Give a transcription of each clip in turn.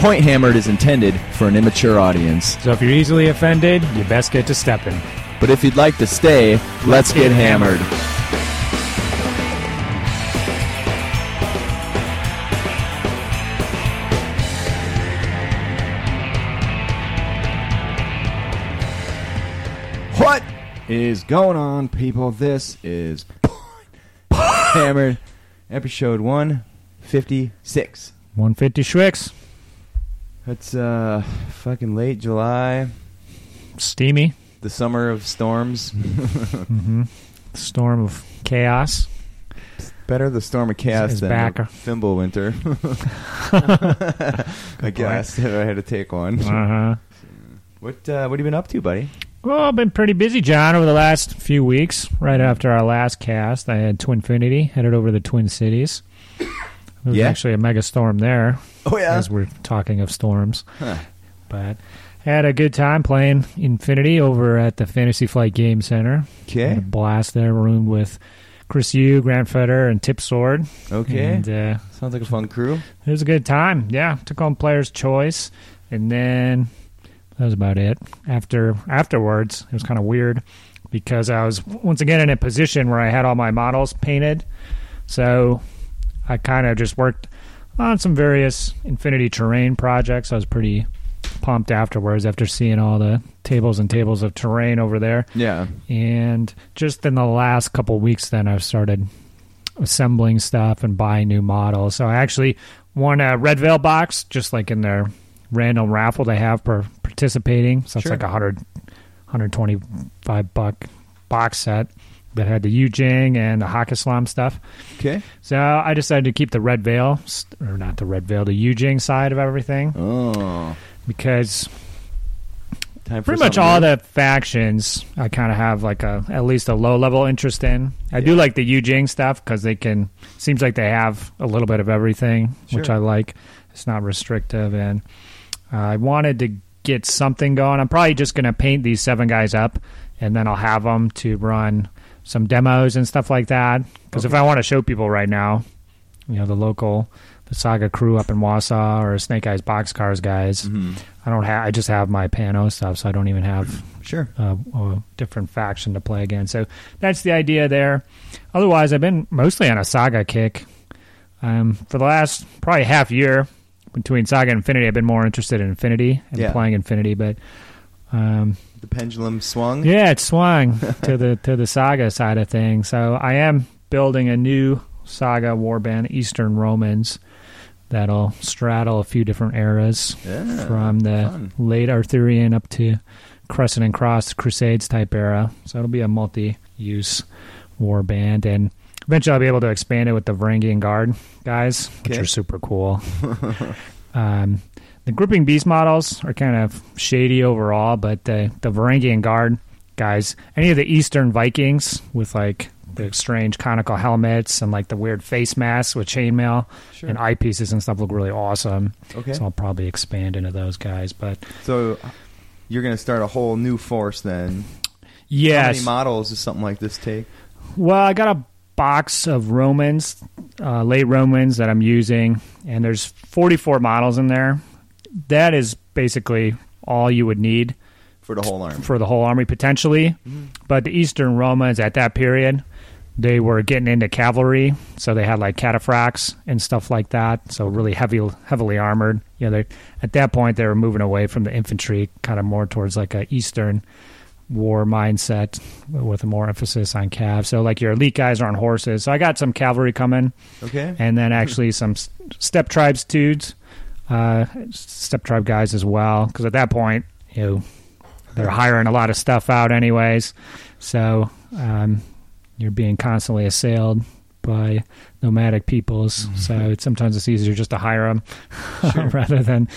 Point Hammered is intended for an immature audience. So if you're easily offended, you best get to stepping. But if you'd like to stay, let's get hammered. What is going on, people? This is Point Hammered, episode 156. 150 Schwicks. It's uh fucking late July, Steamy. the summer of storms. hmm Storm of chaos. Better the storm of chaos than back. the Fimbul winter. I guess if I had to take one. Uh huh. What uh, what have you been up to, buddy? Well, I've been pretty busy, John, over the last few weeks. Right after our last cast, I had Twinfinity headed over to the Twin Cities. There was Yeah? actually a mega storm there, Oh yeah. as we're talking of storms. Huh. But had a good time playing Infinity over at the Fantasy Flight Game Center. Had a Okay. blast there, roomed with Chris Yu, Grant Fetter, and Tip Sword. Okay. And uh, Sounds like a fun crew. it was a good time. Yeah, took home player's choice, and then that was about it. After afterwards, it was kind of weird because I was once again in a position where I had all my models painted, so I kind of just worked on some various Infinity terrain projects. I was pretty pumped afterwards after seeing all the tables and tables of terrain over there. Yeah. And just in the last couple weeks, then I've started assembling stuff and buying new models. So I actually won a Red Veil box, just like in their random raffle they have for participating. So it's Sure. like a hundred, hundred twenty-five buck box set that had the Yujing and the Haqqislam stuff. Okay. So I decided to keep the Red Veil, or not the Red Veil, the Yujing side of everything Oh. because pretty much all new. the factions I kind of have like a at least a low level interest in. I do like the Yujing stuff because they can seems like they have a little bit of everything, which I like. It's not restrictive, and uh, I wanted to get something going. I'm probably just going to paint these seven guys up, and then I'll have them to run some demos and stuff like that. Because if I want to show people right now, you know, the local. The Saga crew up in Wausau or Snake Eyes Boxcars guys. Mhm. I don't have. I just have my Pano stuff, so I don't even have Sure. a, a different faction to play against. So that's the idea there. Otherwise, I've been mostly on a Saga kick. Um, for the last probably half year between Saga and Infinity, I've been more interested in Infinity and Yeah. playing Infinity, but um, The pendulum swung. yeah, it swung to the to the Saga side of things. So I am building a new Saga warband, Eastern Romans, that'll straddle a few different eras Yeah, from the fun. late Arthurian up to Crescent and Cross Crusades type era. So it'll be a multi-use war band, and eventually I'll be able to expand it with the Varangian Guard guys, which are super cool. um, the Gripping Beast models are kind of shady overall, but the the Varangian Guard guys, any of the Eastern Vikings with like the strange conical helmets and like the weird face masks with chainmail Sure. and eyepieces and stuff look really awesome. okay. So I'll probably expand into those guys. But So you're going to start a whole new force then. How yes, many models does something like this take? well, I got a box of Romans, uh, late Romans that I'm using, and there's 44 models in there. That is basically all you would need For the whole army. for the whole army potentially. Mhm. But the Eastern Romans at that period, they were getting into cavalry, so they had like cataphracts and stuff like that. So really heavy, heavily armored. You know, they at that point they were moving away from the infantry, kind of more towards like a Eastern war mindset with a more emphasis on cav. So like your elite guys are on horses. So I got some cavalry coming, Okay. and then actually some steppe tribes dudes, uh, steppe tribe guys as well. Because at that point, you know, they're hiring a lot of stuff out anyways. So um, you're being constantly assailed by nomadic peoples. So it's, sometimes it's easier just to hire them Sure. rather than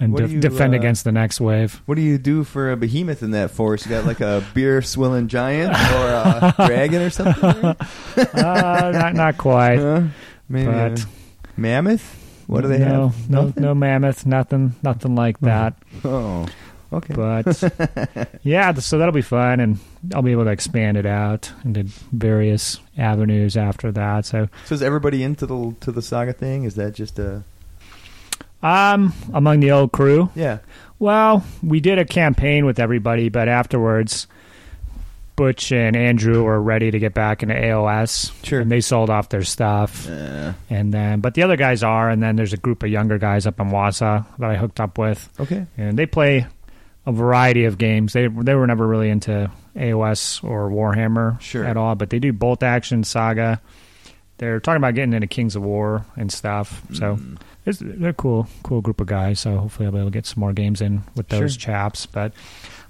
and de- you, defend uh, against the next wave. What do you do for a behemoth in that force? You got like a beer swilling giant or a dragon or something? uh, not not quite. Huh? Maybe But- mammoth? What do they no, have? No, Nothing? no mammoth, nothing, nothing like that. Oh, okay. But yeah, so that'll be fun, and I'll be able to expand it out into various avenues after that. So so is everybody into the to the saga thing? Is that just a Um, among the old crew. Yeah. Well, we did a campaign with everybody, but afterwards, Butch and Andrew were ready to get back into AOS. Sure. And they sold off their stuff. Uh, And then, but the other guys are, and then there's a group of younger guys up in Wausau that I hooked up with, okay. and they play a variety of games. They they were never really into AOS or Warhammer Sure. at all, but they do bolt action saga. They're talking about getting into Kings of War and stuff. So Mm. it's, they're a cool, cool group of guys. So hopefully I'll be able to get some more games in with those Sure. chaps. But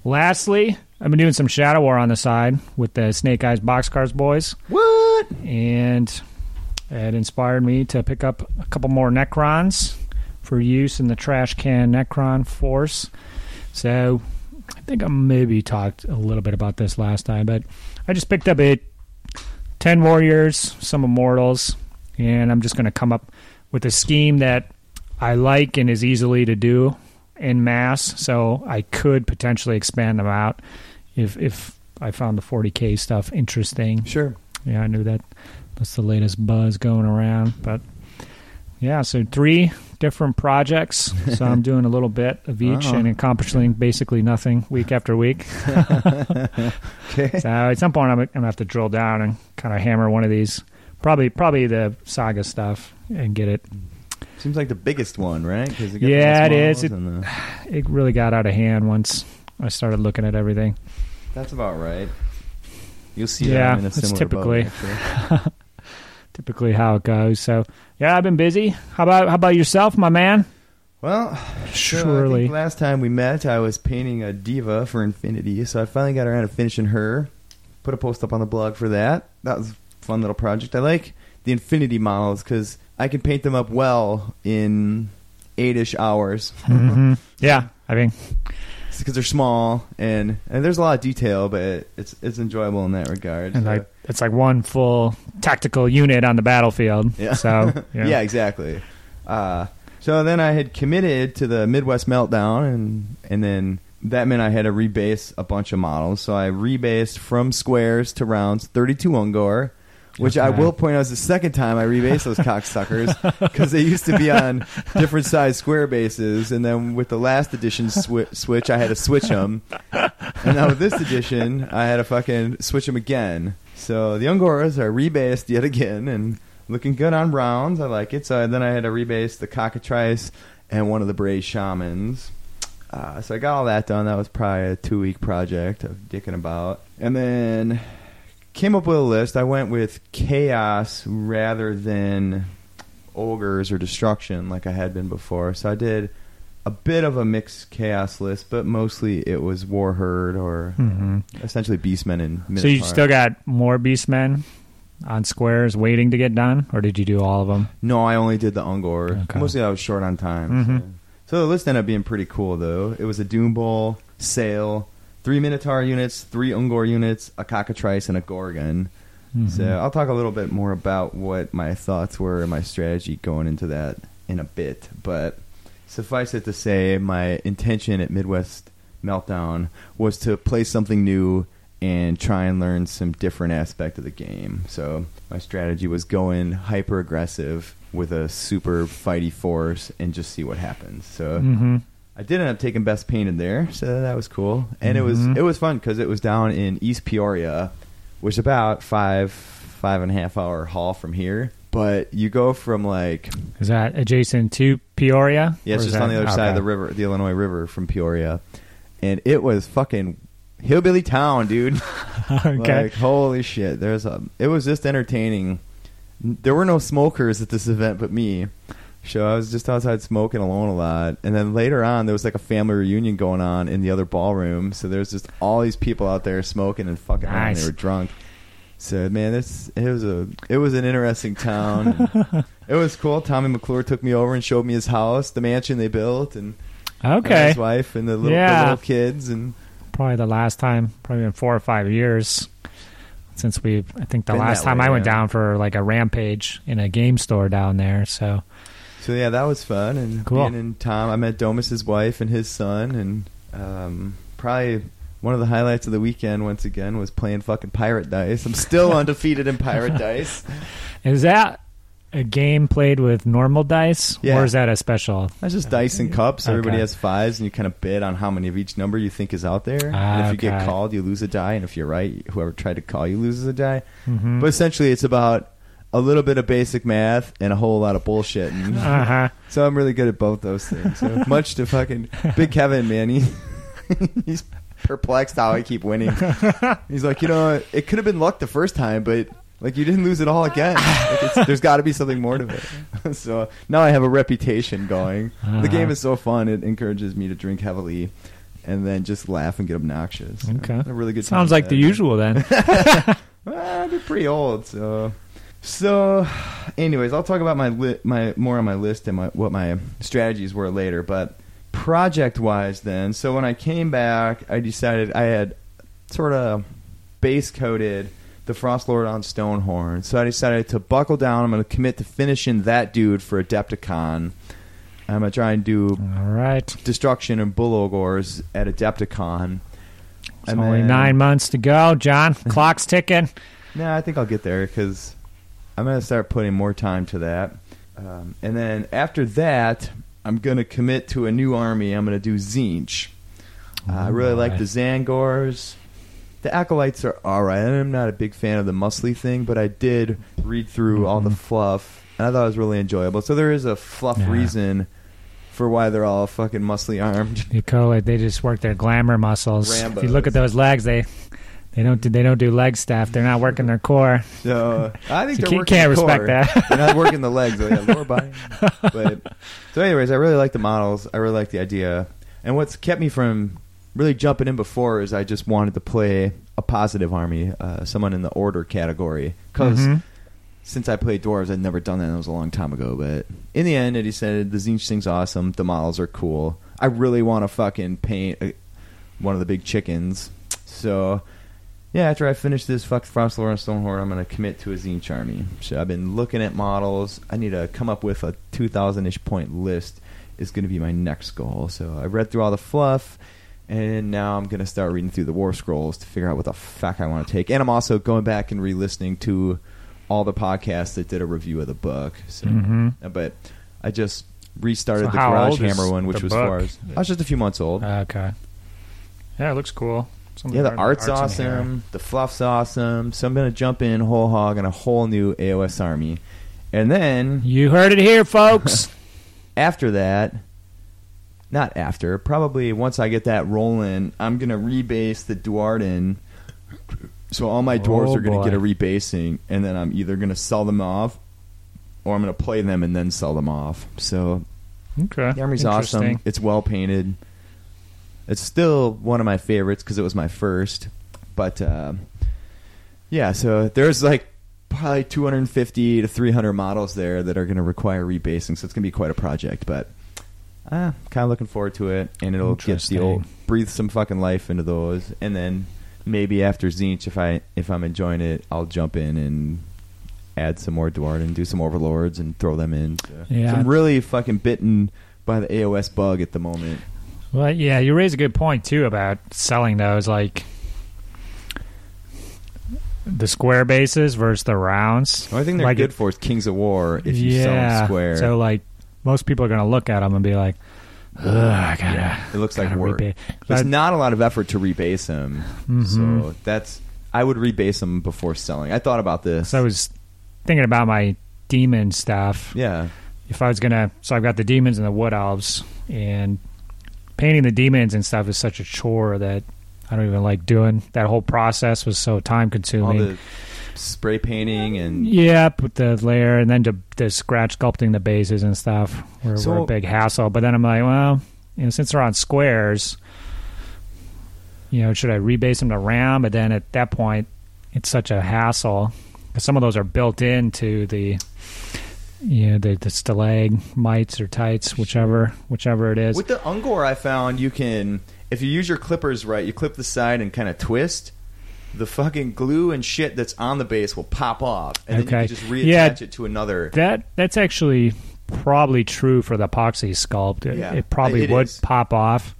lastly, I've been doing some Shadow War on the side with the Snake Eyes Boxcars boys What? and it inspired me to pick up a couple more Necrons for use in the trash can Necron force. So I think I maybe talked a little bit about this last time, but I just picked up a 10 warriors, some immortals, and I'm just going to come up with a scheme that I like and is easily to do in mass, so I could potentially expand them out if if I found the 40k stuff interesting. Sure. Yeah, I knew that. That's the latest buzz going around. But yeah, so three different projects. So I'm doing a little bit of each Wow. and accomplishing basically nothing week after week. Okay. So at some point, I'm, I'm gonna have to drill down and kind of hammer one of these. Probably, probably the saga stuff and get it. Seems like the biggest one, right? 'Cause you got the Yeah, it is. and the- It really got out of hand once I started looking at everything. that's about right. You'll see Yeah, that in a that's similar typically- boat. Typically, how it goes. So yeah, I've been busy. How about how about yourself, my man? Well, so I Surely. think last time we met, I was painting a diva for Infinity, so I finally got around to finishing her. Put a post up on the blog for that. That was a fun little project. I like the Infinity models because I can paint them up well in eight-ish hours hmm Yeah, I mean, because they're small and and there's a lot of detail, but it's it's enjoyable in that regard. and so- like it's like one full tactical unit on the battlefield. Yeah. So yeah. yeah, exactly. Uh, so then I had committed to the Midwest Meltdown, and and then that meant I had to rebase a bunch of models. So I rebased from squares to rounds, 32 Ungor, which I will point out is the second time I rebased those cocksuckers because they used to be on different size square bases, and then with the last edition swi- switch, I had to switch them, and now with this edition, I had to fucking switch them again. So the Ungoras are rebased yet again, and looking good on rounds. I like it. So then I had to rebase the cockatrice and one of the Bray shamans. Uh, so I got all that done. That was probably a two week project of dicking about, and then came up with a list. I went with chaos rather than ogres or destruction like I had been before. So I did a bit of a mixed chaos list, but mostly it was war herd or hmm essentially beastmen and So you still got more beastmen on squares waiting to get done, or did you do all of them? No, I only did the Ungor. Okay. Mostly I was short on time. Mhm. So. so the list ended up being pretty cool, though. It was a Doombull, Sail, three Minotaur units, three Ungor units, a Cockatrice, and a Gorgon. Mhm. So I'll talk a little bit more about what my thoughts were and my strategy going into that in a bit. But suffice it to say, my intention at Midwest Meltdown was to play something new and try and learn some different aspect of the game. So my strategy was going hyper aggressive with a super fighty force and just see what happens. So Mhm. I did end up taking best painted there, so that was cool, and it was mm-hmm. it was fun because it was down in East Peoria, which is about five five and a half hour haul from here. But you go from like Is that adjacent to Peoria? yeah, it's just on the that- other side of the river, the Illinois River from Peoria, and it was fucking hillbilly town, dude. okay. Like holy shit, there's a. It was just entertaining. There were no smokers at this event, but me. So I was just outside smoking alone a lot, and then later on there was like a family reunion going on in the other ballroom. So there's just all these people out there smoking and fucking around. Nice. They were drunk. So man, this it was a it was an interesting town. it was cool. Tommy McClure took me over and showed me his house, the mansion they built, and and okay. his wife and the little, the little kids, and Probably the last time, probably in four or five years since we. I think the Been last time way, I went down for like a rampage in a game store down there. So So yeah, that was fun. And Cool. being in Tom, I met Domus's wife and his son, and um, probably one of the highlights of the weekend once again was playing fucking pirate dice. I'm still undefeated in pirate dice. is that a game played with normal dice, Yeah. or is that a special? That's just dice and cups. Everybody Okay. has fives, and you kind of bid on how many of each number you think is out there. Ah, and if you get called, you lose a die, and if you're right, whoever tried to call you loses a die. Mhm. But essentially, it's about a little bit of basic math and a whole lot of bullshit. And Uh huh. so I'm really good at both those things. So much to fucking Big Kevin, man. He, he's perplexed how I keep winning. He's like, you know, it could have been luck the first time, but like you didn't lose it all again. Like it's, there's got to be something more to it. so now I have a reputation going. Uh-huh. The game is so fun; it encourages me to drink heavily. And then just laugh and get obnoxious. Okay. A really good. Sounds like the usual then. Well, they're pretty old, so. So, anyways, I'll talk about my li- my more on my list and my, what my strategies were later. But project wise, then, so when I came back, I decided I had sort of base coated the Frost Lord on Stonehorn. So I decided to buckle down. I'm going to commit to finishing that dude for Adepticon. I'm going to try and do All right. destruction and bull ogres at Adepticon. It's And only then- nine months to go, John. Clock's ticking. No, I think I'll get there because I'm going to start putting more time to that. Um, and then after that, I'm going to commit to a new army. I'm going to do Tzeentch. Uh, I really like the Tzaangors. The Acolytes are alright. I'm not a big fan of the muscly thing, but I did read through all the Mhm. fluff, and I thought it was really enjoyable. So there is a fluff Yeah. reason for why they're all fucking muscly armed. You call it. They just work their glamour muscles. If you look at those legs, they they don't do, they don't do leg stuff. They're not working their core. So I think You they're can't- can't the respect core. that. They're not working the legs. They have lower body. But so, anyways, I really like the models. I really like the idea. And what's kept me from really jumping in before is I just wanted to play a positive army, uh, someone in the order category. Because Mhm. since I played dwarves, I'd never done that. and It was a long time ago. But in the end, it said the Tzeentch thing's awesome. The models are cool. I really want to fucking paint a, one of the big chickens. So yeah, after I finish this fuck Frost Lord and Stonehorn, I'm gonna commit to a Tzeentch army. So I've been looking at models. I need to come up with a 2,000 ish point list. Is gonna be my next goal. So I read through all the fluff, and now I'm gonna start reading through the War Scrolls to figure out what the fuck I want to take. And I'm also going back and re-listening to all the podcasts that did a review of the book. So, Mhm. uh, but I just restarted So the Garage Hammer one, which was book? far as I was just a few months old. Okay. Yeah, it looks cool. Some of Yeah, the art's, in here. awesome. The fluff's awesome. So I'm gonna jump in whole hog on a whole new AOS army, and then You heard it here, folks. after that, not after, probably once I get that rolling, I'm gonna rebase the Duardin. So all my dwarves Oh, are gonna get a rebasing, and then I'm either gonna sell them off, or I'm gonna play them and then sell them off. So okay. the army's awesome. It's well painted. It's still one of my favorites because it was my first. But uh, yeah, so there's like probably 250 to 300 models there that are going to require rebasing. So it's going to be quite a project. But uh, kind of looking forward to it, and it'll get the old breathe some fucking life into those, and then maybe after Tzeentch, if I if I'm enjoying it, I'll jump in and add some more Dward and do some Overlords and throw them in. So, Yeah. so I'm really fucking bitten by the AOS bug at the moment. Well, yeah, you raise a good point too about selling those, like the square bases versus the rounds. The only thing they're Like good it- for is Kings of War if you sell them square. So, like, most people are going to look at them and be like, Ugh, I gotta. Yeah, it looks like work. rebase. There's But- not a lot of effort to rebase them, Mhm. so that's I would rebase them before selling. I thought about this. So I was thinking about my demon stuff. yeah, If I was gonna, so I've got the demons and the wood elves, and painting the demons and stuff is such a chore that I don't even like doing. That whole process was so time all consuming. the spray painting and yeah, with the layer and then to, the scratch sculpting the bases and stuff were, were a big hassle. But then I'm like, well, you know, since they're on squares, you know, should I rebase them to round? But then at that point, it's such a hassle because some of those are built into the, know, the the stalagmites or tights, whichever whichever it is. With the Ungor, I found you can, if you use your clippers right, you clip the side and kind of twist. The fucking glue and shit that's on the base will pop off, and then Okay. you can just reattach Yeah. it to another. That that's actually probably true for the epoxy sculpt. It, Yeah, it probably it would is. pop off,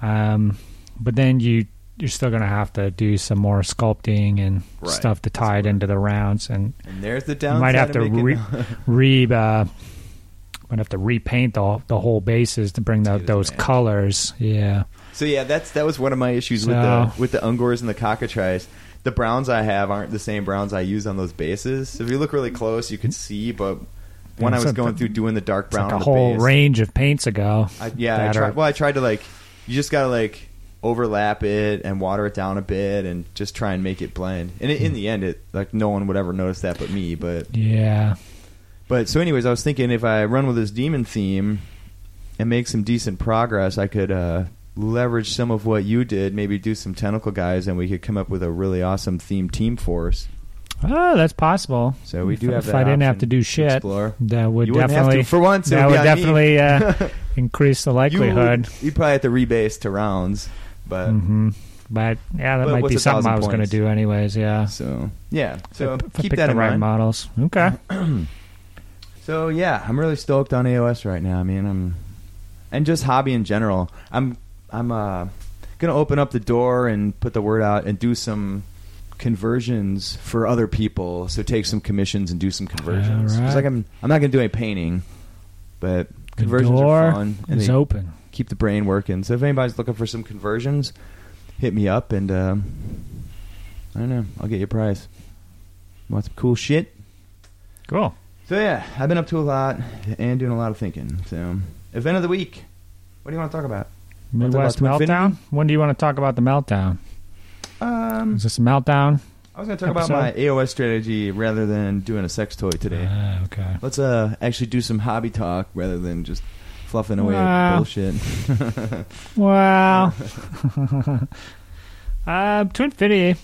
um, but then you you're still going to have to do some more sculpting and Right. stuff to That's tie it into the rounds, and And there's the you downside. might have to re, re uh, might have to repaint the the whole bases to bring the, those matched. colors. Yeah, So yeah, that's that was one of my issues with the with the Ungors and the cockatrice. The browns I have aren't the same browns I use on those bases. So if you look really close, you can see. But when I was so going through doing the dark brown like on a the whole base, range of paints ago. I, yeah, I tried. Well, I tried to like, you just gotta like overlap it and water it down a bit and just try and make it blend. And it, in the end, it like no one would ever notice that but me. But Yeah, but so, anyways, I was thinking if I run with this demon theme and make some decent progress, I could uh, leverage some of what you did. Maybe do some tentacle guys, and we could come up with a really awesome theme team force. oh, that's possible. So we do if, have if I didn't have to do shit, explore. that would you definitely to for once. that would definitely uh, increase the you likelihood. would, you'd probably have to rebase to rounds, but hmm But yeah, that But might be something I was going to do anyways. Yeah. so yeah. So If keep that the in right mind. models. Okay. So yeah, I'm really stoked on AOS right now. I mean, I'm and just hobby in general. I'm I'm uh gonna open up the door and put the word out and do some conversions for other people. So take some commissions and do some conversions. Alright. like I'm I'm not gonna do any painting, but The conversions door are fun and is they open. Keep the brain working. So if anybody's looking for some conversions, hit me up and um, I don't know. I'll get you a price. Want some cool shit? Cool. So yeah, I've been up to a lot and doing a lot of thinking. So event of the week. What do you want to talk about? Wanna talk Midwest about meltdown. When do you want to talk about the meltdown? Um, Is this a meltdown? I was going to talk episode? about my AOS strategy rather than doing a sex toy today. Ah, okay. Let's uh actually do some hobby talk rather than just fluffing away Wow. bullshit. Well, uh, Twinfinity.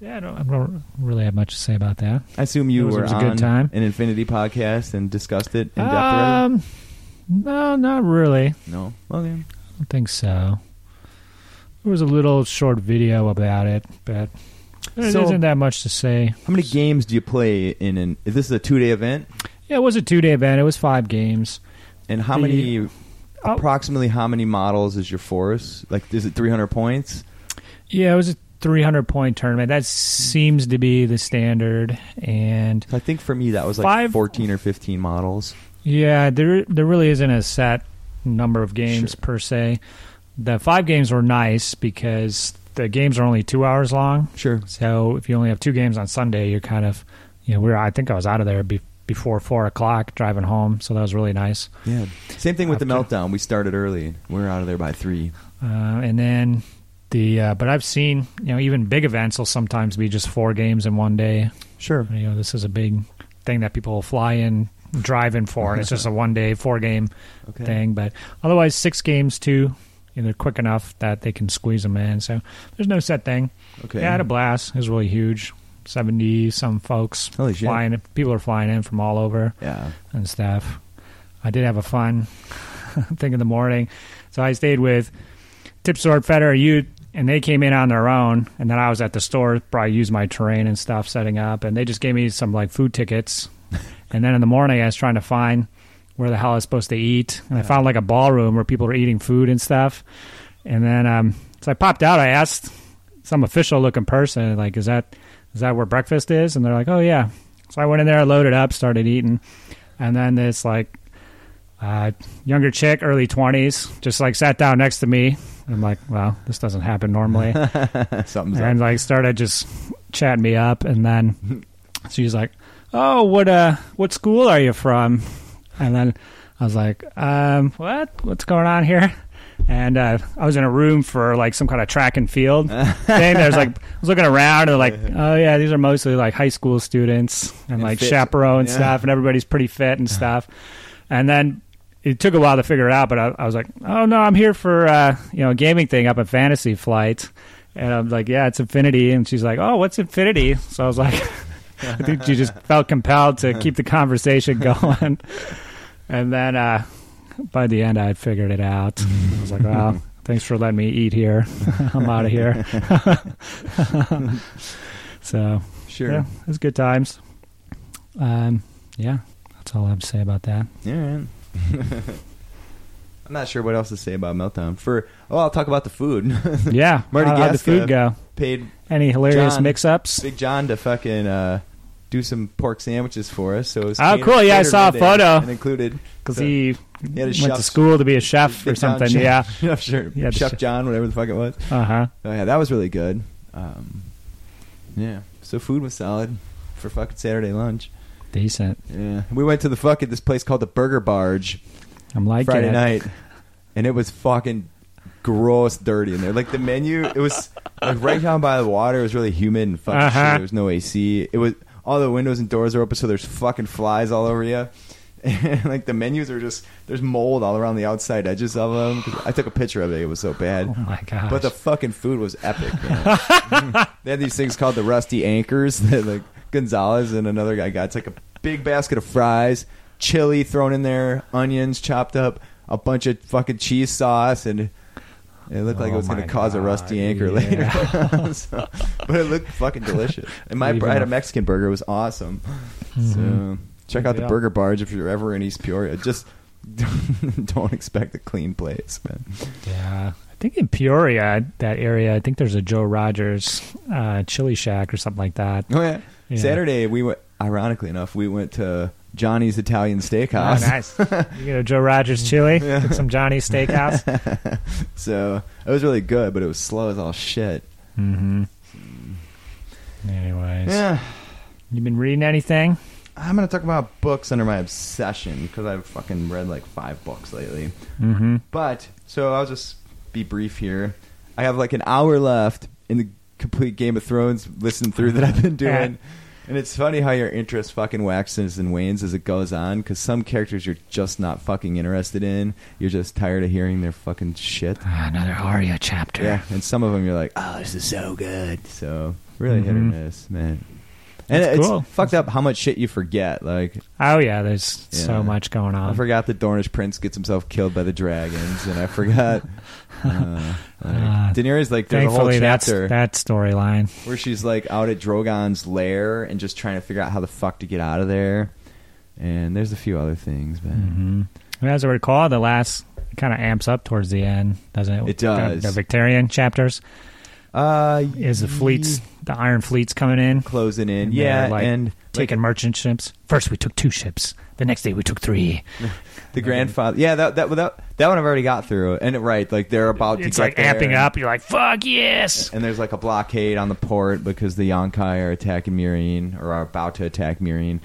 Yeah, I don't, I don't really have much to say about that. I assume you It was- it were was a on good time. an Infinity podcast and discussed it in depth already. Um, no, not really. No. Okay. I don't think so. There was a little short video about it, but there So- not that much to say. How many games do you play in an? Is this a two day event? Yeah, it was a two day event. It was five games. And how The- many? Oh. Approximately how many models is your force? Like, is it 300 points? Yeah, it was a 300 point tournament. That seems to be the standard. And I think for me that was like Five- 14 or 15 models. yeah, there there really isn't a set number of games Sure. per se. The five games were nice because the games are only two hours long. Sure. So if you only have two games on Sunday, you're kind of, you know, we're I think I was out of there be, before four o'clock driving home, so that was really nice. Yeah. Same thing with the After- meltdown. We started early. We are out of there by three. Uh, and then the uh, but I've seen you know even big events will sometimes be just four games in one day. Sure. You know this is a big thing that people will fly in, drive in for, and it's just a one day four game Okay. thing. But otherwise, six games too. You know, they're quick enough that they can squeeze them in. So there's no set thing. Okay. Yeah, I had a blast. It was really huge. Seventy some folks Holy shit. flying. People are flying in from all over Yeah. and stuff. I did have a fun thing in the morning. So I stayed with Tip Sword Feder, you, and they came in on their own. And then I was at the store, probably used my terrain and stuff setting up. And they just gave me some like food tickets. and then in the morning, I was trying to find where the hell I was supposed to eat. And I found like a ballroom where people were eating food and stuff. And then, um, so I popped out. I asked some official looking person, like, is that, is that where breakfast is? And they're like, oh, yeah. So I went in there, I loaded up, started eating. And then this like uh, younger chick, early twenties, just like sat down next to me. I'm like, well, this doesn't happen normally, Something's and up. like started just chatting me up. And then she's like, "Oh, what uh, what school are you from?" And then I was like, um, "What? What's going on here?" And uh, I was in a room for like some kind of track and field thing. There's like I was looking around and like, oh yeah, these are mostly like high school students and, And like fit. chaperone Yeah. stuff, and everybody's pretty fit and stuff. And then it took a while to figure it out, but I, I was like, oh no, I'm here for uh, you know a gaming thing up at Fantasy Flight. And I'm like, yeah, it's Infinity. And she's like, oh, what's Infinity? So I was like, I think she just felt compelled to keep the conversation going. And then uh, by the end, I had figured it out. I was like, well, thanks for letting me eat here. I'm out of here. so, Sure. yeah, it was good times. Um, yeah, that's all I have to say about that. Yeah. I'm not sure what else to say about Meltdown. For oh, I'll talk about the food. Yeah. Marty How, how'd the food go? Paid Any hilarious John. mix-ups? Big John to fucking uh, do some pork sandwiches for us. So it was Oh, catered- cool. Yeah, I saw a photo. and included Because so he he had a went to school to be a chef or something. Chef- Yeah. Chef, sure. Yeah, Chef. John, whatever the fuck it was. Uh huh. Oh yeah, that was really good. Um, yeah, so food was solid for fucking Saturday lunch. Decent. Yeah, we went to the fucking this place called the Burger Barge I'm like Friday it. night, and it was fucking gross, dirty in there. Like the menu, it was like right down by the water. It was really humid and fucking Uh-huh. shit. There was no AC. It was all the windows and doors are open, so there's fucking flies all over you. And like the menus are just there's mold all around the outside edges of them. I took a picture of it. It was so bad. Oh my gosh. But the fucking food was epic. They had these things called the rusty anchors that like Gonzalez and another guy got. It's like a big basket of fries, chili thrown in there, onions chopped up, a bunch of fucking cheese sauce, and it looked like it Oh was going to cause a rusty anchor yeah. later. So- but it looked fucking delicious. And my I had a Mexican burger. It was awesome. Mhm. So check out the. Burger Barge if you're ever in East Peoria. Just don't expect a clean place, man. Yeah. I think in Peoria, that area, I think there's a Joe Rogers uh, chili shack or something like that. Oh yeah. Yeah. Saturday we went. Ironically enough, we went to Johnny's Italian Oh, Steakhouse. nice. You a Joe Rogers chili, Yeah. get some Johnny's Steakhouse. so it was really good, but it was slow as all shit. mm-hmm. Anyways, Yeah. you been reading anything? I'm gonna talk about books under my obsession because I've fucking read like five books lately. Mm-hmm. But so I'll just be brief here. I have like an hour left in the complete Game of Thrones listen through that I've been doing. And it's funny how your interest fucking waxes and wanes as it goes on because some characters you're just not fucking interested in. You're just tired of hearing their fucking shit. Ah, another Arya chapter. Yeah, and some of them you're like, oh, this is so good. So really hit or Mhm. miss, man. And That's it's cool. fucked up how much shit you forget. Like Oh yeah, there's Yeah. so much going on. I on. forgot that Dornish prince gets himself killed by the dragons, and I forgot. Uh, like, Uh, Daenerys like there's a whole chapter that storyline. where she's like out at Drogon's lair and just trying to figure out how the fuck to get out of there. And there's a few other things, man. hmm As I recall, the last kind of amps up towards the end, doesn't it? It does. The, the Victarion chapters Uh, is the fleets, the Iron Fleets coming in, closing in, And yeah, like, and taking merchant ships. First, we took two ships. The next day, we took three. the grandfather, yeah, that that that that one I've already got through, and right, like they're about to It's get like amping and- up. You're like, fuck yes. And there's like a blockade on the port because the Yunkai are attacking Meereen or are about to attack Meereen,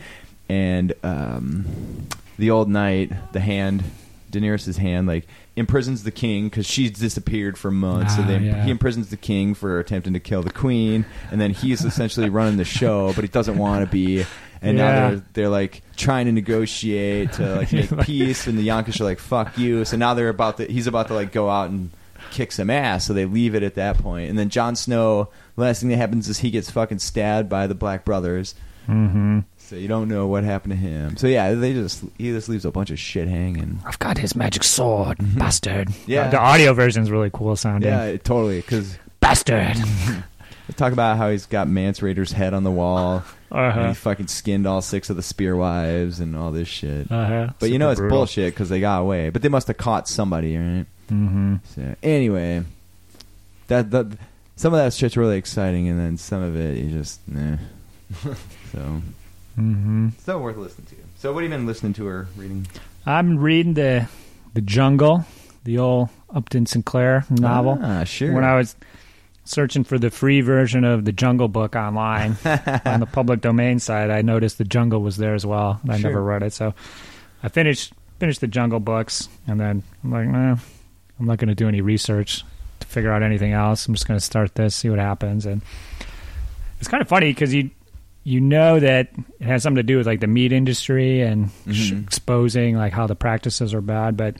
and um, the old knight, the hand, Daenerys' hand, like imprisons the king because she's disappeared for months. so Ah, they, yeah. he imprisons the king for attempting to kill the queen, and then he's essentially running the show, but he doesn't want to be. And Yeah. now they're they're like trying to negotiate to like make Like- peace, and the Yonkers are like "fuck you." So now they're about to he's about to like go out and kick some ass. So they leave it at that point. And then Jon Snow, last thing that happens is he gets fucking stabbed by the Black Brothers. Mm-hmm. So you don't know what happened to him. So yeah, they just he just leaves a bunch of shit hanging. I've got his magic sword, bastard. Yeah. The audio version's really cool sounding. Yeah, it- totally. Because Bastard. talk about how he's got Mance Rayder's head on the wall, Uh-huh. he fucking skinned all six of the spear wives and all this shit. Uh-huh. But you know it's brutal. bullshit because they got away. But they must have caught somebody, right? Mm-hmm. So anyway, that that some of that shit's really exciting, and then some of it you just nah. so Mm-hmm. still worth listening to. So what have you been listening to or reading? I'm reading the the Jungle, the old Upton Sinclair novel. Ah, sure. When I was searching for the free version of the Jungle book online on the public domain site, I noticed the Jungle was there as well. I Sure. never read it, so I finished finished the Jungle books, and then I'm like, nah, I'm not going to do any research to figure out anything else. I'm just going to start this, see what happens, and it's kind of funny because you you know that it has something to do with like the meat industry and Mhm. exposing like how the practices are bad, but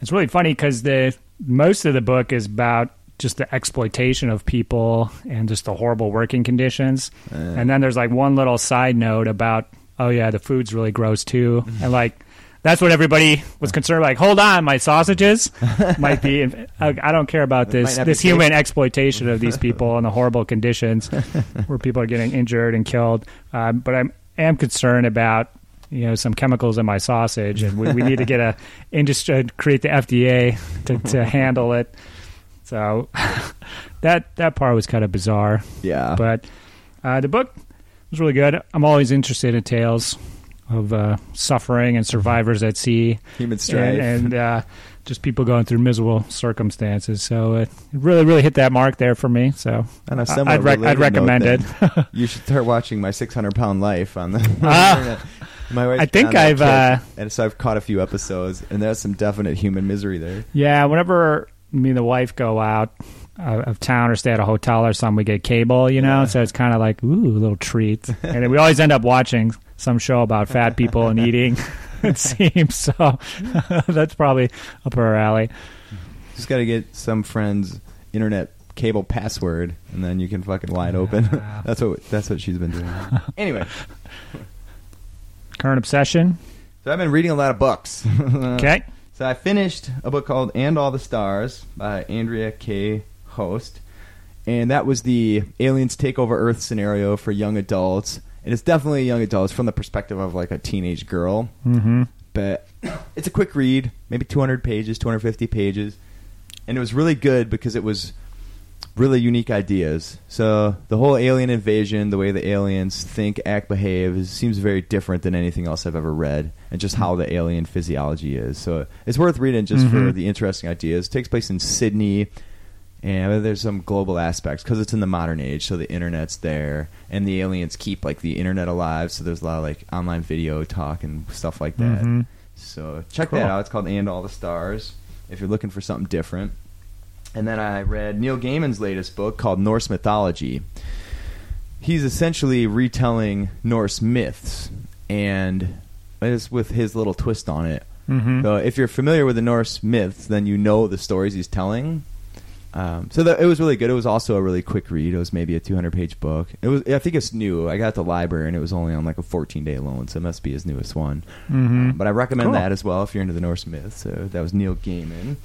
it's really funny because the most of the book is about just the exploitation of people and just the horrible working conditions. Uh, And then there's like one little side note about, oh yeah, the food's really gross too, and like that's what everybody was concerned. Like, hold on, my sausages might be. I I don't care about this might not be this human exploitation of these people and the horrible conditions where people are getting injured and killed. Um, but I am concerned about you know some chemicals in my sausage, and we, we need to get a industry create the FDA to, to handle it. So that that part was kind of bizarre, Yeah. but uh, the book was really good. I'm always interested in tales of uh, suffering and survivors at sea, Human strife. and, and uh, just people going through miserable circumstances. So it really, really hit that mark there for me. So On a I- similar I'd, rec- I'd recommend it. you should start watching my 600 pound life on the, internet. My wife's I think I've, uh, and so I've caught a few episodes, and there's some definite human misery there. Yeah, whenever me and the wife go out uh, of town or stay at a hotel or something, we get cable, you know. Yeah. So it's kind of like ooh, a little treat, and we always end up watching some show about fat people and eating. It seems so. That's probably up our alley. Just got to get some friend's internet cable password, and then you can fucking wide open. That's what that's what she's been doing. anyway, Current obsession. so I've been reading a lot of books. Okay. So I finished a book called "And All the Stars" by Andrea K. Host, and that was the aliens take over Earth scenario for young adults. And it's definitely young adults from the perspective of like a teenage girl, Mm-hmm. but it's a quick read, maybe 200 pages, 250 pages, and it was really good because it was really unique ideas. So the whole alien invasion, the way the aliens think, act, behave, seems very different than anything else I've ever read, and just how the alien physiology is. So it's worth reading just for Mhm. the interesting ideas. It takes place in Sydney. And there's some global aspects because it's in the modern age, so the internet's there, and the aliens keep like the internet alive. So there's a lot of like online video talk and stuff like that. Mhm. So check Cool. that out. It's called And All the Stars. If you're looking for something different. And then I read Neil Gaiman's latest book called Norse Mythology. He's essentially retelling Norse myths, and it's with his little twist on it. Mm-hmm. So if you're familiar with the Norse myths, then you know the stories he's telling. Um, so that, it was really good. It was also a really quick read. It was maybe a 200 page book. It was. I think it's new. I got it at the library and it was only on like a 14 day loan, so it must be his newest one. Mm-hmm. But I recommend Cool. that as well if you're into the Norse myths. So that was Neil Gaiman.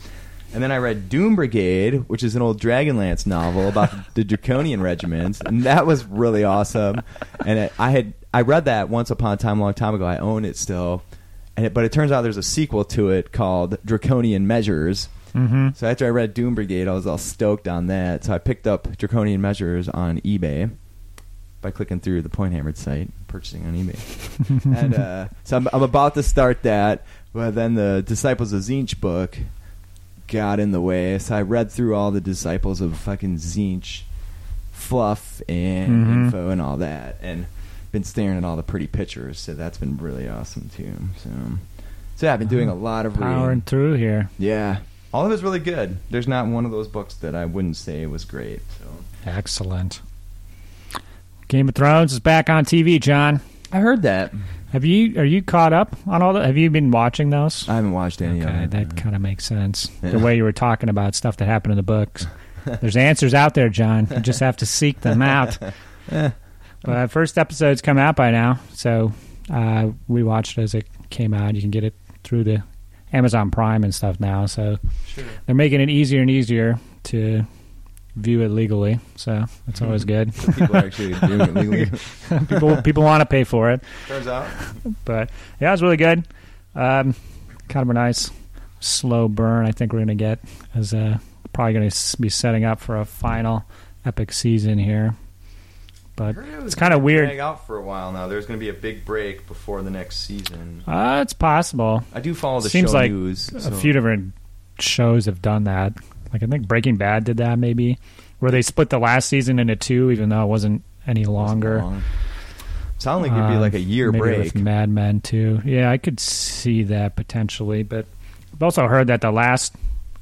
And then I read Doom Brigade, which is an old Dragonlance novel about the Draconian regiments, and that was really awesome. And it, I had I read that once upon a time, a long time ago. I own it still, and it, but it turns out there's a sequel to it called Draconian Measures. Mm-hmm. So after I read Doom Brigade, I was all stoked on that. So I picked up Draconian Measures on eBay by clicking through the Point Hammered site, purchasing on eBay. and uh, so I'm, I'm about to start that, but then the Disciples of Tzeentch book got in the way. So I read through all the Disciples of fucking Tzeentch fluff and Mhm. info and all that, and been staring at all the pretty pictures. So that's been really awesome too. So, so yeah, I've been doing a lot of reading. Powering through here. Yeah. All of it's really good. There's not one of those books that I wouldn't say was great. So Excellent. Game of Thrones is back on TV, John. I heard that. Have you are you caught up on all that? Have you been watching those? I haven't watched any okay, of that kind of makes sense. Yeah. The way you were talking about stuff that happened in the books. There's answers out there, John. You just have to seek them out. Eh. But first episode's come out by now, so uh, we watched it as it came out. You can get it through the Amazon Prime and stuff now. So Sure. they're making it easier and easier to view it legally. So that's always good. People are actually doing it legally. people people want to pay for it. Turns out. But yeah, it was really good. Um, kind of a nice slow burn. I think we're gonna get as uh, probably gonna be setting up for a final epic season here. But it's kind of weird. Drag out for a while now. There's going to be a big break before the next season. Uh, it's possible. I do follow the Seems show like news. A so- few different shows have done that. Like I think Breaking Bad did that maybe, where they split the last season into two, even though it wasn't any wasn't longer. long. Sound like it'd be Um, like a year maybe break. with Mad Men too. Yeah, I could see that potentially, but I've also heard that the last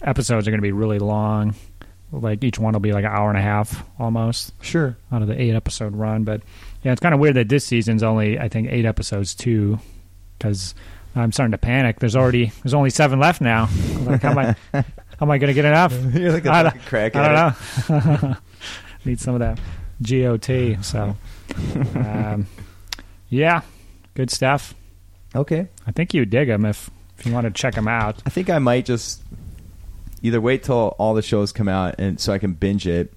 episodes are going to be really long. Like each one will be like an hour and a half almost Sure. out of the eight episode run. But yeah, it's kind of weird that this season's only I think eight episodes too, because I'm starting to panic. There's already there's only seven left now. Like, how am I how am I going to get enough? You're like a I don't- crack I don't know. Need some of that GOT. So, um, yeah, good stuff. Okay. I think you dig them if if you want to check them out. I think I might just either wait till all the shows come out and so I can binge it,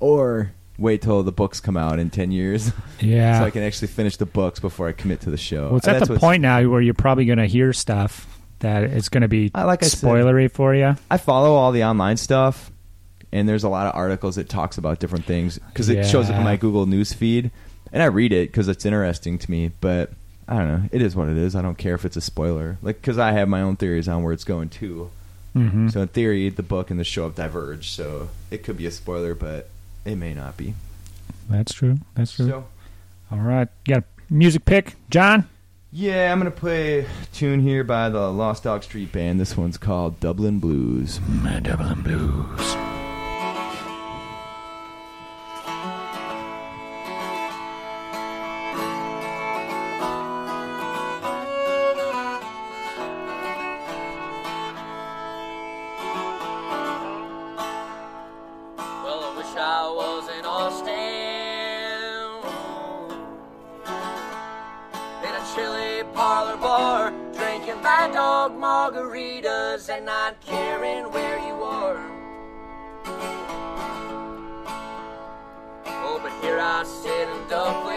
or wait till the books come out in ten years, Yeah. so I can actually finish the books before I commit to the show. well, it's And at the point now where you're probably going to hear stuff that it's going to be I- like I said- spoilery for you. I follow all the online stuff, and there's a lot of articles that talks about different things because it shows up in my Google News feed, and I read it because it's interesting to me. But I don't know. It is what it is. I don't care if it's a spoiler, like because I have my own theories on where it's going to. Hmm So in theory, the book and the show have diverged. So it could be a spoiler, but it may not be. That's true. That's true. So All right. You got a music pick, John? yeah, I'm gonna play a tune here by the Lost Dog Street Band. This one's called Dublin Blues. Dublin Blues. Parlor bar, drinking bad dog margaritas and not caring where you are. Oh, but here I sit in Dublin,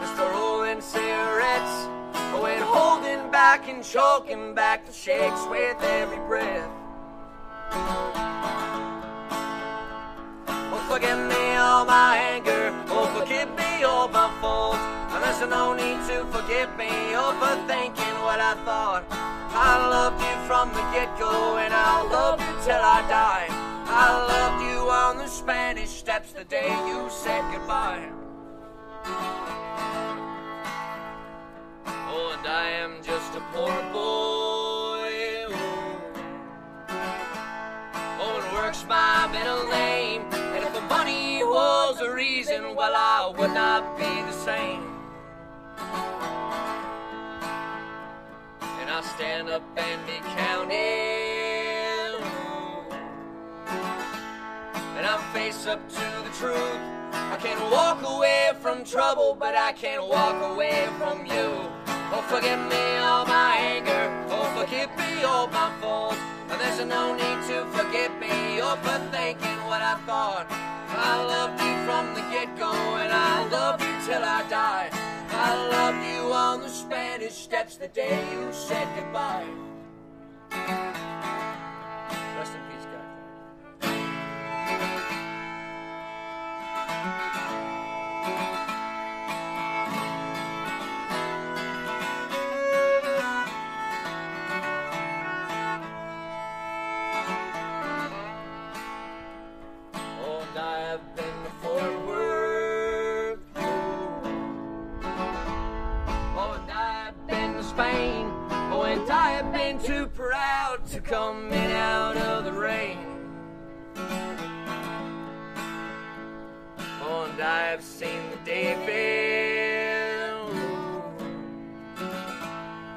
just rolling cigarettes, oh, and holding back and choking back the shakes with every breath. Oh, forgive me all my anger. Oh, forgive me all my faults. And there's no need to forgive me oh, for thinking what I thought. I loved you from the get-go, and I'll love you till I die. I loved you on the Spanish steps the day you said goodbye. Oh, and I am just a poor boy. Oh, and work's my middle name. I would not be the same. And I stand up and be counted. And I face up to the truth. I can walk away from trouble, but I can't walk away from you. Oh, forgive me all my anger. Oh, forgive me all my faults. And there's no need to forgive me or for thinking what I thought. I loved you from the get-go, and I love you till I die. I loved you on the Spanish steps the day you said goodbye. Rest in peace, guys. In out of the rain. Oh, and I have seen the David.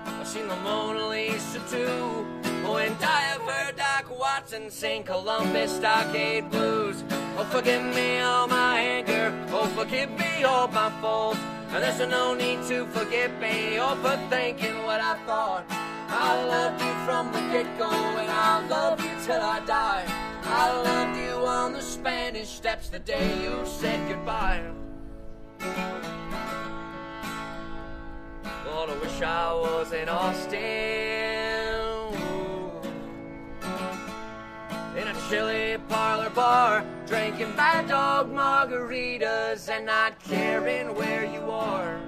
I've seen the Mona Lisa too. Oh, and I have heard Doc Watson sing Columbus Stockade Blues. Oh, forgive me all my anger. Oh, forgive me all my faults. And there's no need to forgive me or for thinking what I thought. I loved you from the get-go and I'll love you till I die. I loved you on the Spanish steps the day you said goodbye. Lord, I wish I was in Austin. In a chilly parlor bar, drinking bad dog margaritas and not caring where you are.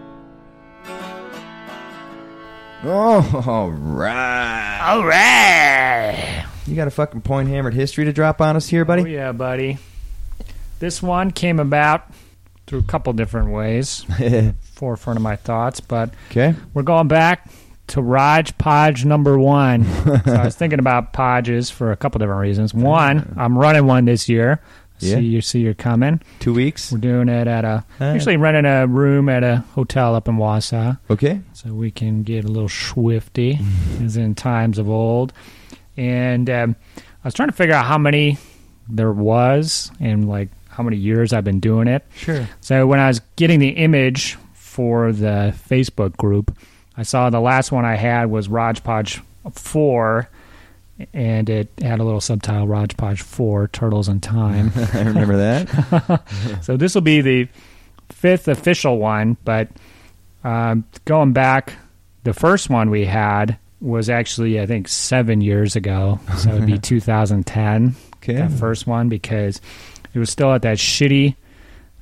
Oh, all right. All right. You got a fucking point hammered history to drop on us here, Oh, buddy? yeah, buddy. This one came about through a couple different ways, forefront of my thoughts, but okay. we're going back to Raj Podge number one. so I was thinking about Podges for a couple different reasons. One, I'm running one this year. Yeah. See you see you're coming. Two weeks. We're doing it at a Ah. actually renting a room at a hotel up in Wausau. Okay. so we can get a little swifty as in times of old. And um, I was trying to figure out how many there was and like how many years I've been doing it. Sure. So when I was getting the image for the Facebook group, I saw the last one I had was Raj Podge 4 and it had a little subtitle Hodgepodge 4 Turtles in Time. I remember that. so this will be the fifth official one, but um, going back, the first one we had was actually, I think, seven years ago. So it would be 2010, Okay. that first one, because it was still at that shitty,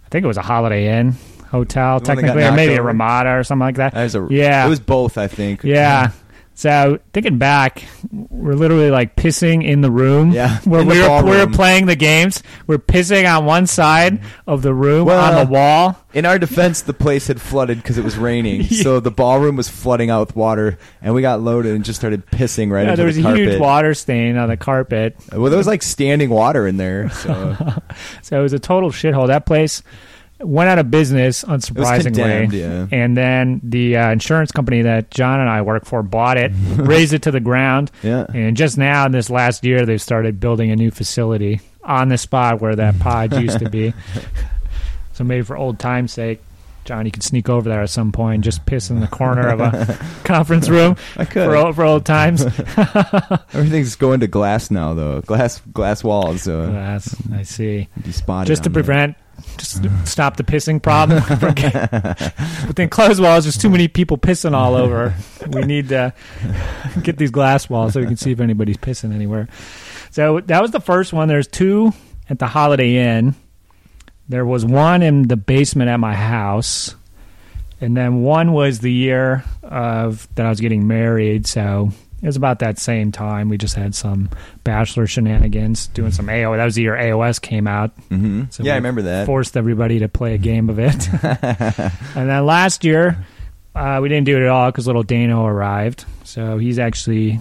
I think it was a Holiday Inn hotel, The one that got technically, or maybe a? Ramada or something like that. That a, Yeah. It was both, I think. Yeah. So thinking back, we're literally like pissing in the room. Yeah, Where we were, we were playing the games. We're pissing on one side mm-hmm. of the room Well, on the uh, wall. In our defense, the place had flooded because it was raining, Yeah. so the ballroom was flooding out with water, and we got loaded and just started pissing right Yeah, into there was the a carpet. huge water stain on the carpet. Well, there was like standing water in there, so So it was a total shithole. That place went out of business, unsurprisingly. yeah. And then the uh, insurance company that John and I work for bought it, raised it to the ground. yeah. And just now, in this last year, they've started building a new facility on the spot where that pod used to be. So maybe for old time's sake, John, you could sneak over there at some point just piss in the corner of a conference room I could. for old, for old times. Everything's going to glass now, though. Glass, glass walls. Uh, so That's, I see. be spotted. Just to on there. prevent, just to stop the pissing problem. Within closed walls, there's too many people pissing all over. We need to get these glass walls so we can see if anybody's pissing anywhere. So that was the first one. There's two at the Holiday Inn. There was one in the basement at my house, and then one was the year of that I was getting married. So it was about that same time. We just had some bachelor shenanigans, doing some AO. That was the year AOS came out. Mhm. So yeah, I remember that. Forced everybody to play a game of it. and then last year, uh, we didn't do it at all because little Dano arrived. So he's actually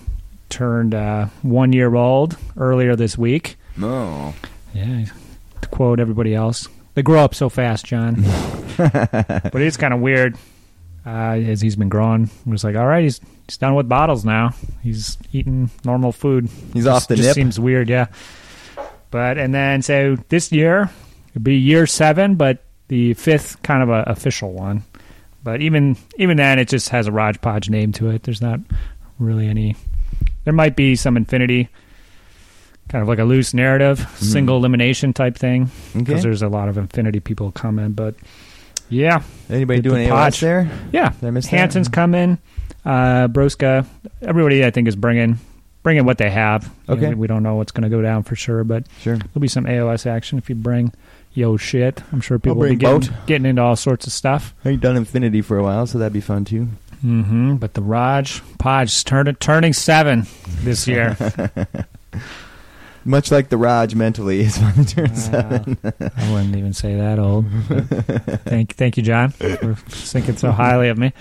turned uh, one year old earlier this week. No. Yeah, to quote everybody else, they grow up so fast, John. but it's kind of weird uh, as he's been growing. It was like, all right, he's he's done with bottles now. He's eating normal food. He's Just- off the just nip. Seems weird, yeah. But and then so this year it'd be year seven, but the fifth kind of a official one. But even even then, it just has a Raj Podge name to it. There's not really any. There might be some Infinity, kind of like a loose narrative, single elimination type thing, because Mm-hmm. Okay. there's a lot of Infinity people coming. But yeah, Anybody the- doing the AOS there? yeah, Did I miss that? Hanson's coming. Uh, Broska, everybody I think is bringing bringing what they have. You know, Okay. we, don't know what's going to go down for sure, but Sure. there'll be some AOS action if you bring yo shit. I'm sure people will be getting, getting into all sorts of stuff. I ain't done Infinity for a while, so that'd be fun too. hmm But the Raj Podge turning turning seven this year. Much like the Raj mentally is when it turns Wow. seven. I wouldn't even say that old. thank, thank you, John, for thinking so highly of me.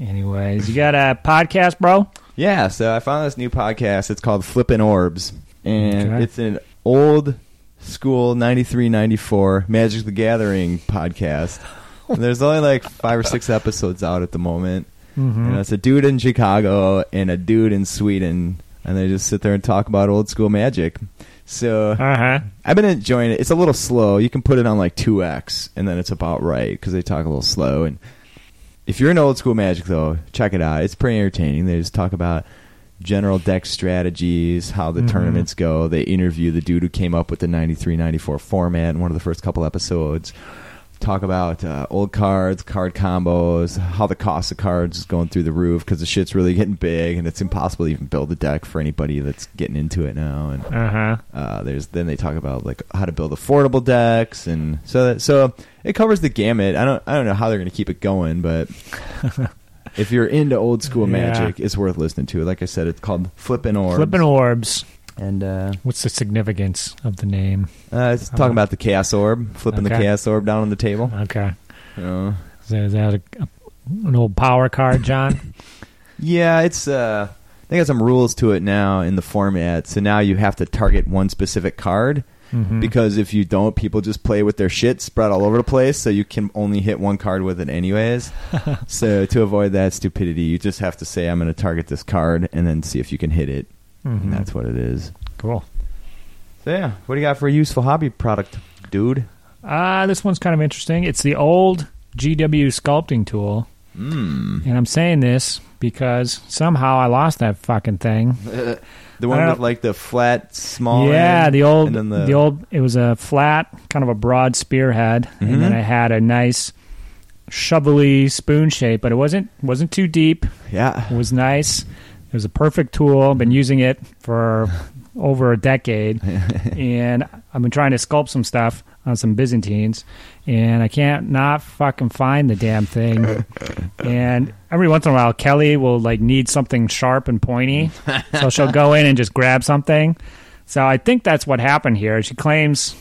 Anyways, you got a podcast, bro? Yeah, so I found this new podcast. It's called Flippin' Orbs. And Okay. it's an old school 93 94 Magic the Gathering podcast. And there's only like five or six episodes out at the moment. Mm-hmm. You know, it's a dude in Chicago and a dude in Sweden. And they just sit there and talk about old school magic. So Uh huh. I've been enjoying it. It's a little slow. You can put it on like 2x, and then it's about right because they talk a little slow. And if you're in old school Magic, though, check it out. It's pretty entertaining. They just talk about general deck strategies, how the Mhm. tournaments go. They interview the dude who came up with the 93 94 format in one of the first couple episodes. Talk about uh, old cards, card combos, how the cost of cards is going through the roof because the shit's really getting big and it's impossible to even build a deck for anybody that's getting into it now. And Uh huh. uh, there's then they talk about like how to build affordable decks, and so that, so it covers the gamut. I don't I don't know how they're going to keep it going, but if you're into old school Yeah. magic, it's worth listening to. Like I said, it's called Flippin' Orbs, Flipping orbs. And uh, What's the significance of the name? uh, it's talking about the chaos orb, flipping the chaos orb down on the table. Okay. Know? Is that, is that a, an old power card, John? Yeah, it's uh, they got some rules to it now in the format. So now you have to target one specific card. Mhm. because if you don't, people just play with their shit spread all over the place, so you can only hit one card with it anyways. so to avoid that stupidity, you just have to say, "I'm going to target this card," and then see if you can hit it, Mhm. and that's what it is. cool. So yeah, what do you got for a useful hobby product, dude? Uh, this one's kind of interesting. It's the old GW sculpting tool. Mm. And I'm saying this because somehow I lost that fucking thing. The one don't- with like the flat, small. yeah, end, the old, and then the, the, old. It was a flat, kind of a broad spearhead, and then Mhm. it had a nice shovelly spoon shape, but it wasn't wasn't too deep. Yeah. It was nice. It was a perfect tool. I've been using it for over a decade, and I've been trying to sculpt some stuff on some Byzantines, and I can't not fucking find the damn thing. and every once in a while, Kelly will like need something sharp and pointy, so she'll go in and just grab something. So I think that's what happened here. She claims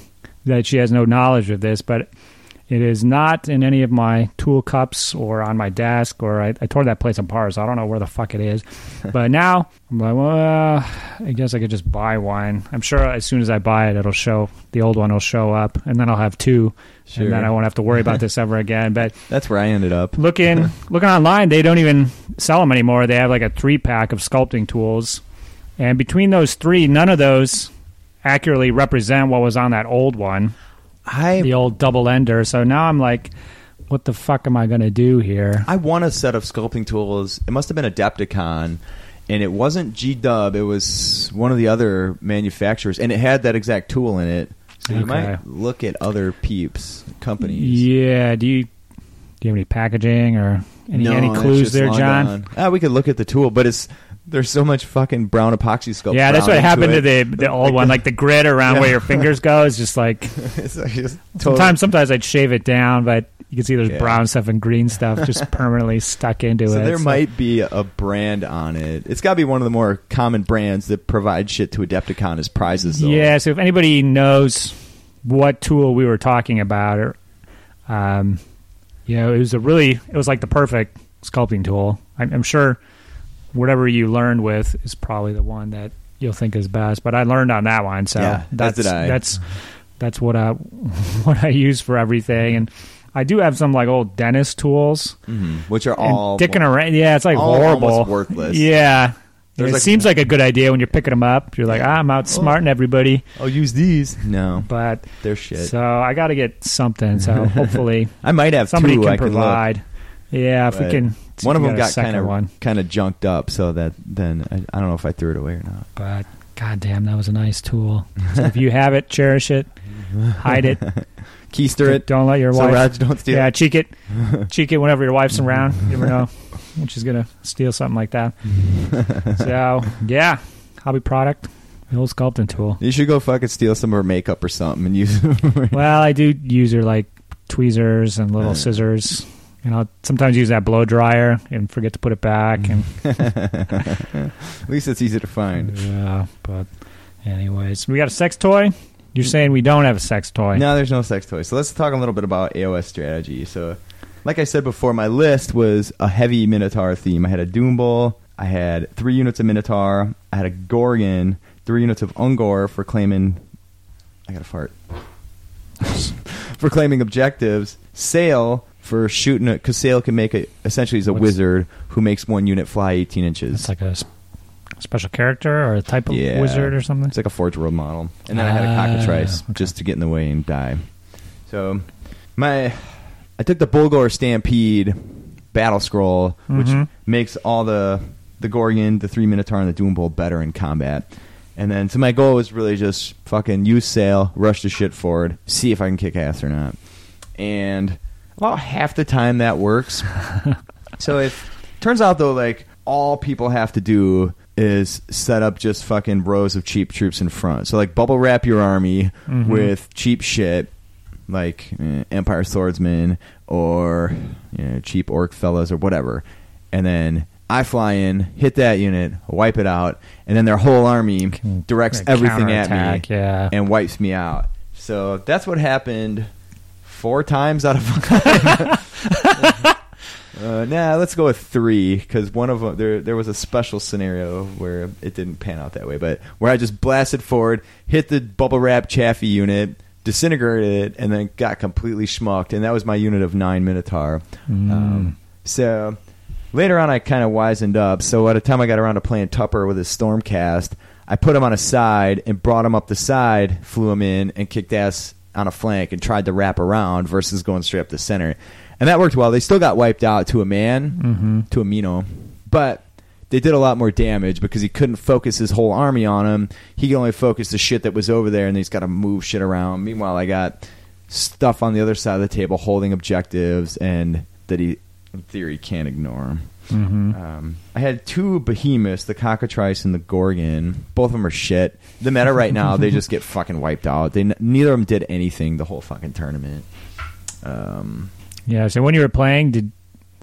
that she has no knowledge of this, but it is not in any of my tool cups or on my desk, or I, I tore that place apart, so I don't know where the fuck it is. but now I'm like, well, I guess I could just buy one. I'm sure as soon as I buy it, it'll show the old one will show up, and then I'll have two, Sure. and then I won't have to worry about this ever again. But That's where I ended up. looking looking online, they don't even sell them anymore. They have like a three pack of sculpting tools, and between those three, none of those accurately represent what was on that old one I the old double ender. So now I'm like, what the fuck am I going to do here? I won a set of sculpting tools. It must have been Adepticon, and it wasn't G Dub. It was one of the other manufacturers, and it had that exact tool in it. So you Okay. might look at other peeps companies. Yeah. Do you do you have any packaging or any No, any clues there, John? Ah, we could look at the tool, but it's there's so much fucking brown epoxy sculpt. Yeah, that's what happened to the the old one. Like the grid around Yeah. where your fingers go is just like it's like just sometimes sometimes I'd shave it down, but you can see there's Yeah. brown stuff and green stuff just permanently stuck into it. So it. there might be a brand on it. It's got to be one of the more common brands that provide shit to Adepticon as prizes. Though. Yeah, so if anybody knows what tool we were talking about, or um, you know, it was a really, it was like the perfect sculpting tool. I'm, I'm sure whatever you learned with is probably the one that you'll think is best. But I learned on that one, so Yeah, that's that's that's what I what I use for everything. And I do have some like old dentist tools, Mhm. which are all dicking around. Yeah, it's like horrible, worthless. Yeah. There's it like- seems like a good idea when you're picking them up. You're like, ah, I'm outsmarting everybody. I'll use these. No, But they're shit. so I got to get something. So hopefully I might have somebody two. can I can look. provide. Yeah, if we can. One of them got kind of kind of junked up, so that then I, I don't know if I threw it away or not. But goddamn, that was a nice tool. So if you have it, cherish it, hide it. Keister it. Don't let your So wife. Raj don't steal. yeah, cheek it, cheek it whenever your wife's around. You never know when she's gonna steal something like that. so yeah, hobby product, the old sculpting tool. You should go fucking steal some of her makeup or something and use it. Well, I do use her like tweezers and little scissors. And I'll sometimes use that blow dryer and forget to put it back. And At least it's easy to find. yeah, but anyways, we got a sex toy. You're saying we don't have a sex toy? No, there's no sex toy. So let's talk a little bit about AOS strategy. So, like I said before, my list was a heavy Minotaur theme. I had a Doombull, I had three units of Minotaur, I had a Ghorgon, three units of Ungor for claiming. I got a fart. for claiming objectives, Sayl for shooting it, because Sayl can make a. Essentially, he's a What's- wizard who makes one unit fly 18 inches. It's like a s- special character or a type of Yeah. wizard or something. It's like a Forge World model. And then I had a Ah, cockatrice okay. just to get in the way and die. So my I took the Bullgor Stampede battle scroll, which Mhm. makes all the the Ghorgon, the three Minotaur, and the Doombull better in combat. And then so my goal was really just fucking use Sayl, rush the shit forward, see if I can kick ass or not. And about half the time that works. so if turns out though, like all people have to do is set up just fucking rows of cheap troops in front. So like bubble wrap your army Mhm. with cheap shit like eh, Empire Swordsman or you know, cheap orc fellas or whatever, and then I fly in, hit that unit, wipe it out, and then their whole army directs everything at me Yeah. and wipes me out. So that's what happened four times out of five. uh, nah, let's go with three because one of them there there was a special scenario where it didn't pan out that way, but where I just blasted forward, hit the bubble wrap Chaffee unit, disintegrated it, and then got completely schmucked, and that was my unit of nine Minotaur. Mm. Um, so later on, I kind of wizened up. So by the time I got around to playing Tupper with his Stormcast, I put him on a side and brought him up the side, flew him in, and kicked ass on a flank and tried to wrap around versus going straight up the center, and that worked well. They still got wiped out to a man, Mm-hmm. to a Mino, but they did a lot more damage because he couldn't focus his whole army on him. He could only focus the shit that was over there, and he's got to move shit around. Meanwhile, I got stuff on the other side of the table holding objectives, and that he, in theory, can't ignore. Mm-hmm. Um, I had two behemoths, the cockatrice and the Ghorgon. Both of them are shit. The meta right now, they just get fucking wiped out. They neither of them did anything the whole fucking tournament. Um, Yeah. So when you were playing, did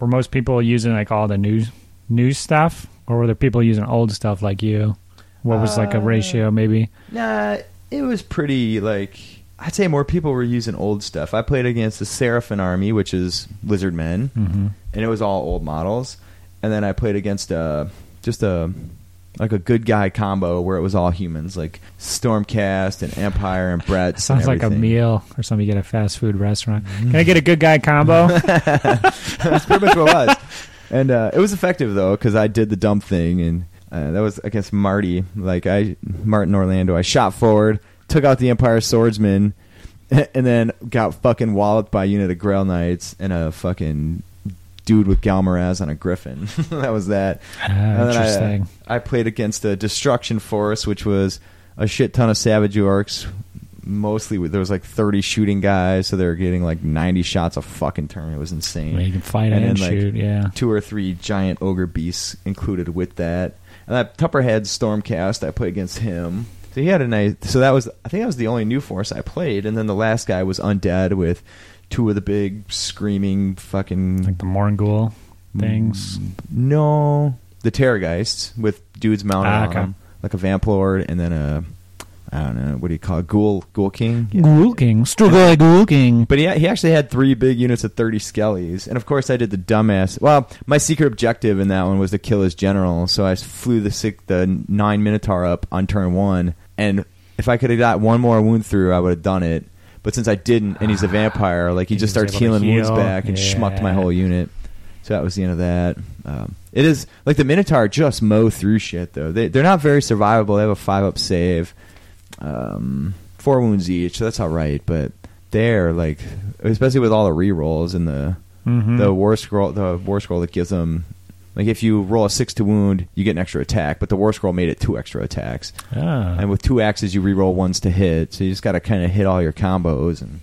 were most people using like all the new new stuff, or were there people using old stuff like you? What was like a Uh, ratio, maybe? Nah, it was pretty like I'd say more people were using old stuff. I played against the Seraphon army, which is lizard men, Mm-hmm. and it was all old models. And then I played against a just a like a good guy combo where it was all humans, like Stormcast and Empire and Brett. Sounds like a meal or something you get at a fast food restaurant. Can I get a good guy combo? That's pretty much what it was. And uh, it was effective though because I did the dumb thing, and uh, that was against Marty. Like I, Martin Orlando. I shot forward, took out the Empire swordsman, and then got fucking walloped by a unit of Grail Knights and a fucking dude with Ghal Maraz on a Griffin. that was that. Ah, and then I- interesting. I, played against a Destruction Force, which was a shit ton of Savage Orcs. Mostly, with- there was like 30 shooting guys, so they were getting like 90 shots a fucking turn. It was insane Yeah, you can fight and and, then, like, shoot. Yeah. two or three giant ogre beasts included with that. And that Tupperhead Stormcast. I played against him. So he had a nice. So that was. I think that was the only new force I played. And then the last guy was undead with two of the big screaming fucking. Like the Mourngul things. no, the Terrorgeists with dudes mounted Ah, on them, like a Vamp Lord, and then a. I don't know what do you call it? Ghoul Ghoul King. Yeah. Ghoul King. Struggle Ghoul King. But he, he actually had three big units of 30 skellies. And of course, I did the dumbass. Well, my secret objective in that one was to kill his general. So I flew the six, the nine Minotaur up on turn one. And if I could have got one more wound through, I would have done it. But since I didn't, and he's a vampire, like he, He just was starts able to healing wounds heal. back and schmucked my Yeah. whole unit. So that was the end of that. Um, it is like the Minotaur just mow through shit though. They they're not very survivable. They have a five up save, um, four wounds each. So that's all right. But they're like, especially with all the re rolls and the Mhm. the war scroll, the war scroll that gives them. Like if you roll a six to wound, you get an extra attack, but the war scroll made it two extra attacks. Ah. And with two axes, you re-roll ones to hit, so you just got to kind of hit all your combos. And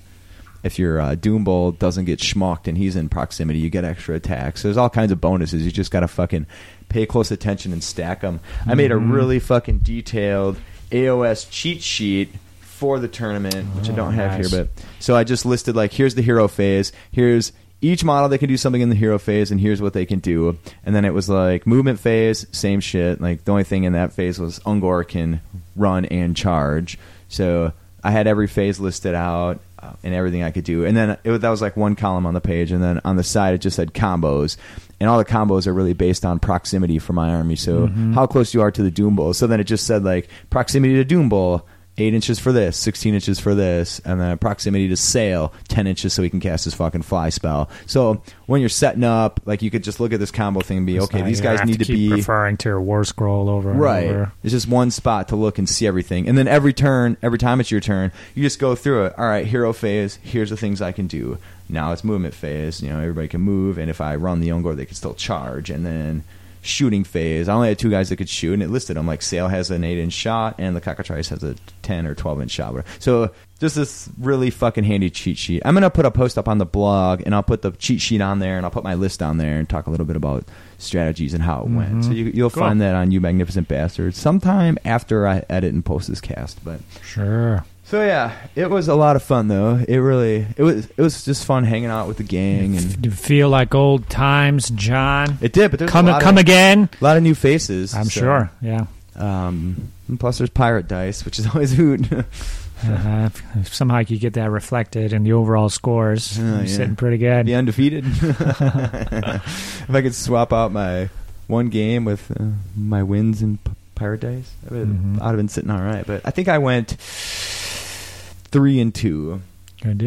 if your uh, Doombull doesn't get schmucked and he's in proximity, you get extra attacks. So there's all kinds of bonuses. You just got to fucking pay close attention and stack them. I made a Mhm. really fucking detailed AOS cheat sheet for the tournament, which I Oh, don't have nice. here, but so I just listed like here's the hero phase, here's each model they can do something in the hero phase, and here's what they can do. And then it was like movement phase, same shit. Like the only thing in that phase was Ungor can run and charge. So I had every phase listed out uh, and everything I could do. And then it, that was like one column on the page, and then on the side it just said combos. And all the combos are really based on proximity for my army. So Mhm. how close you are to the Doombull. So then it just said like proximity to Doombull. Eight inches for this, sixteen inches for this, and then proximity to Sayl, ten inches so he can cast his fucking fly spell. So when you're setting up, like you could just look at this combo thing and be It's okay. not- These guys need to, keep be referring to a war scroll over and right. over. It's just one spot to look and see everything, and then every turn, every time it's your turn, you just go through it. All right, hero phase. Here's the things I can do. Now it's movement phase. You know, everybody can move, and if I run the Ungor, they can still charge, and then. Shooting phase. I only had two guys that could shoot, and it listed them like Sayl has an eight inch shot, and the Cockatrice has a ten or twelve inch shot. So just this really fucking handy cheat sheet. I'm gonna put a post up on the blog, and I'll put the cheat sheet on there, and I'll put my list on there, and talk a little bit about strategies and how it went. Mhm. So you, you'll Cool. find that on You Magnificent Bastards sometime after I edit and post this cast. But Sure. So yeah, it was a lot of fun though. It really it was it was just fun hanging out with the gang, and you feel like old times, John? it did. But there's Come a lot come of, again. a lot of new faces. I'm so, sure. Yeah. Um, and plus there's pirate dice, which is always hoot. Uh, if, if somehow you get that reflected in the overall scores, Oh, you're yeah. sitting pretty good. Be undefeated. if I could swap out my one game with uh, my wins in P- Pirate Dice, I would, Mhm. I'd have been sitting all right. But I think I went three and two,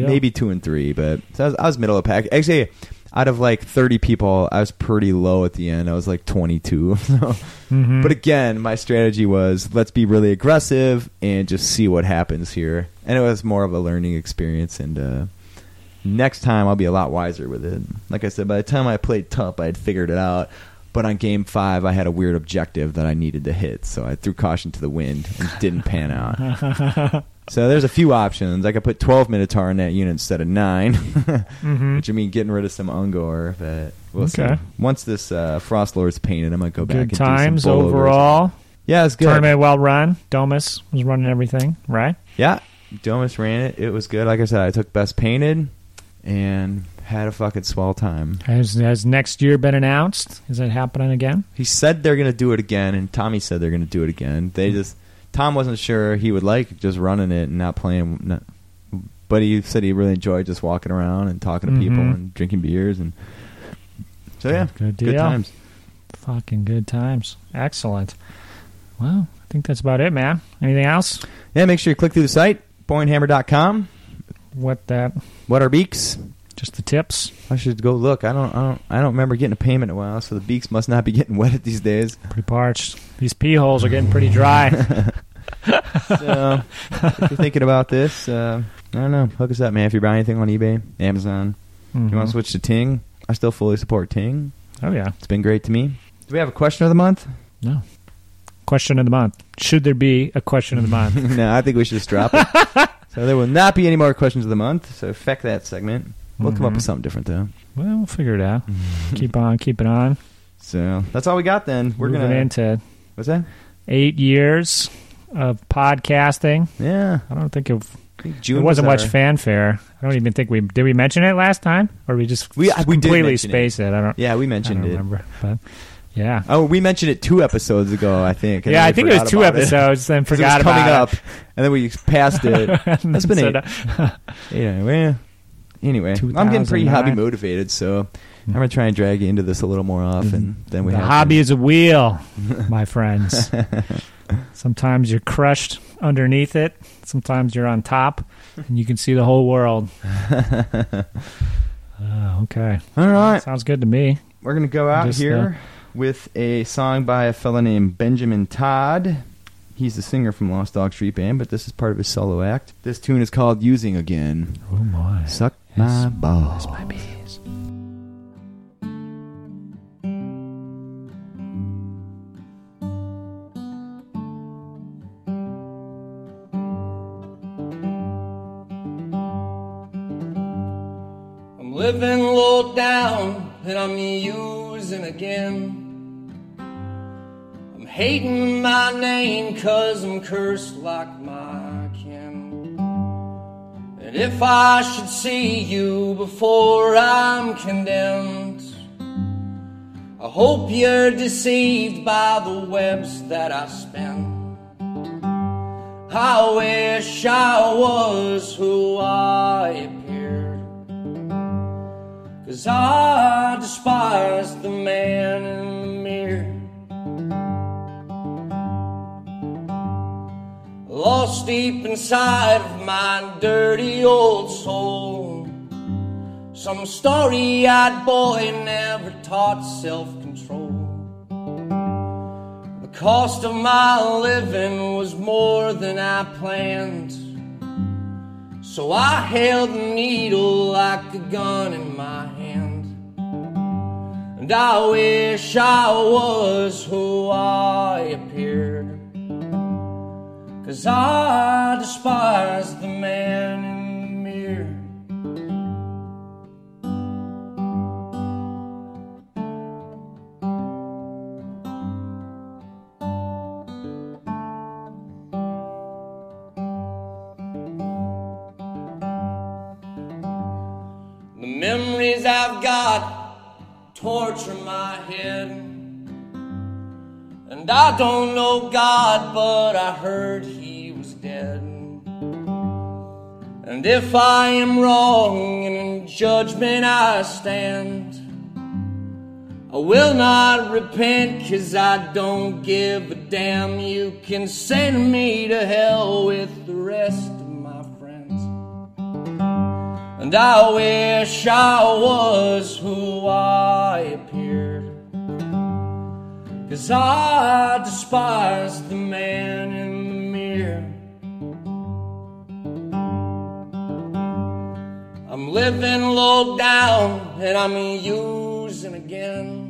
maybe two and three. But so I, was, I was middle of the pack. Actually, out of like 30 people, I was pretty low at the end. I was like 22. So- Mhm. But again, my strategy was let's be really aggressive and just see what happens here. And it was more of a learning experience. And uh, next time, I'll be a lot wiser with it. Like I said, by the time I played Tup, I had figured it out. But on game five, I had a weird objective that I needed to hit, so I threw caution to the wind and didn't pan out. So there's a few options. I could put 12 Minotaur in that unit instead of 9, Mhm. which I mean getting rid of some Ungor. But we'll Okay. see. Once this uh, Frost Lord's painted, I'm gonna go back Good and do some times overall. Yeah, it's good. Tournament well run. Domus was running everything, right? Yeah, Domus ran it. It was good. Like I said, I took best painted and had a fucking swell time. Has has next year been announced? Is that happening again? He said they're going to do it again, and Tommy said they're going to do it again. They just Tom wasn't sure he would like just running it and not playing. Not, but he said he really enjoyed just walking around and talking to people Mhm. and drinking beers and. So yeah, Good good deal. times. Fucking good times. Excellent. Well, I think that's about it, man. Anything else? Yeah, make sure you click through the site boyandhammer.com. What that? What are beaks? Just the tips. I should go look. I don't. I don't. I don't remember getting a payment in a while, so the beaks must not be getting wet these days. Pretty parched. These pee holes are getting pretty dry. So if you're thinking about this, uh, I don't know. Hook us up, man. If you buy anything on eBay, Amazon, you want to switch to Ting? I still fully support Ting. Oh yeah. It's been great to me. Do we have a question of the month? No. Question of the month. Should there be a question of the month? no, I think we should just drop it. so there will not be any more questions of the month. So feck that segment. We'll come up with mm-hmm. something different though. well, we'll figure it out. keep on, keep it on. So that's all we got then. We're Moving gonna. into What's that? eight years of podcasting. Yeah, I don't think it, think June there wasn't was much our- fanfare. I don't even think we did. We mention it last time, or we just We- we did completely mention it. space it. I don't. Yeah, we I mentioned don't it. remember, but yeah, Oh, we mentioned it two episodes ago, I think. and yeah. then I we think it was forgot two about episodes. Then 'Cause it forgot was coming about up, and then we passed it. it. That's been that- Yeah, well, anyway, I'm getting pretty 2009. hobby motivated, so I'm gonna try and drag you into this a little more often than we the have. hobby is a wheel, my friends. Sometimes you're crushed underneath it. Sometimes you're on top, and you can see the whole world. Oh, okay, All right, sounds good to me. we're gonna go out Just, uh, here with a song by a fella named Benjamin Todd. He's the singer from Lost Dog Street Band, but this is part of his solo act. This tune is called "Using Again." Oh my, Suck my balls. my bees. I'm living low down and I'm using again. I'm hating my name cause I'm cursed like my kin. And if I should see you before I'm condemned, I hope you're deceived by the webs that I spin. I wish I was who I appeared. Cause I despise the man in the mirror. Lost deep inside of my dirty old soul. Some starry eyed boy never taught self control. The cost of my living was more than I planned. So I held the needle like a gun in my hand. And I wish I was who I appeared. Cause I despise the man in the mirror. The memories I've got torture my head. And I don't know God, but I heard He was dead. And if I am wrong and in judgment I stand, I will not repent cause I don't give a damn. You can send me to hell with the rest of my friends. And I wish I was who I appeared. Cause I despise the man in the mirror. I'm living low down and I'm using again.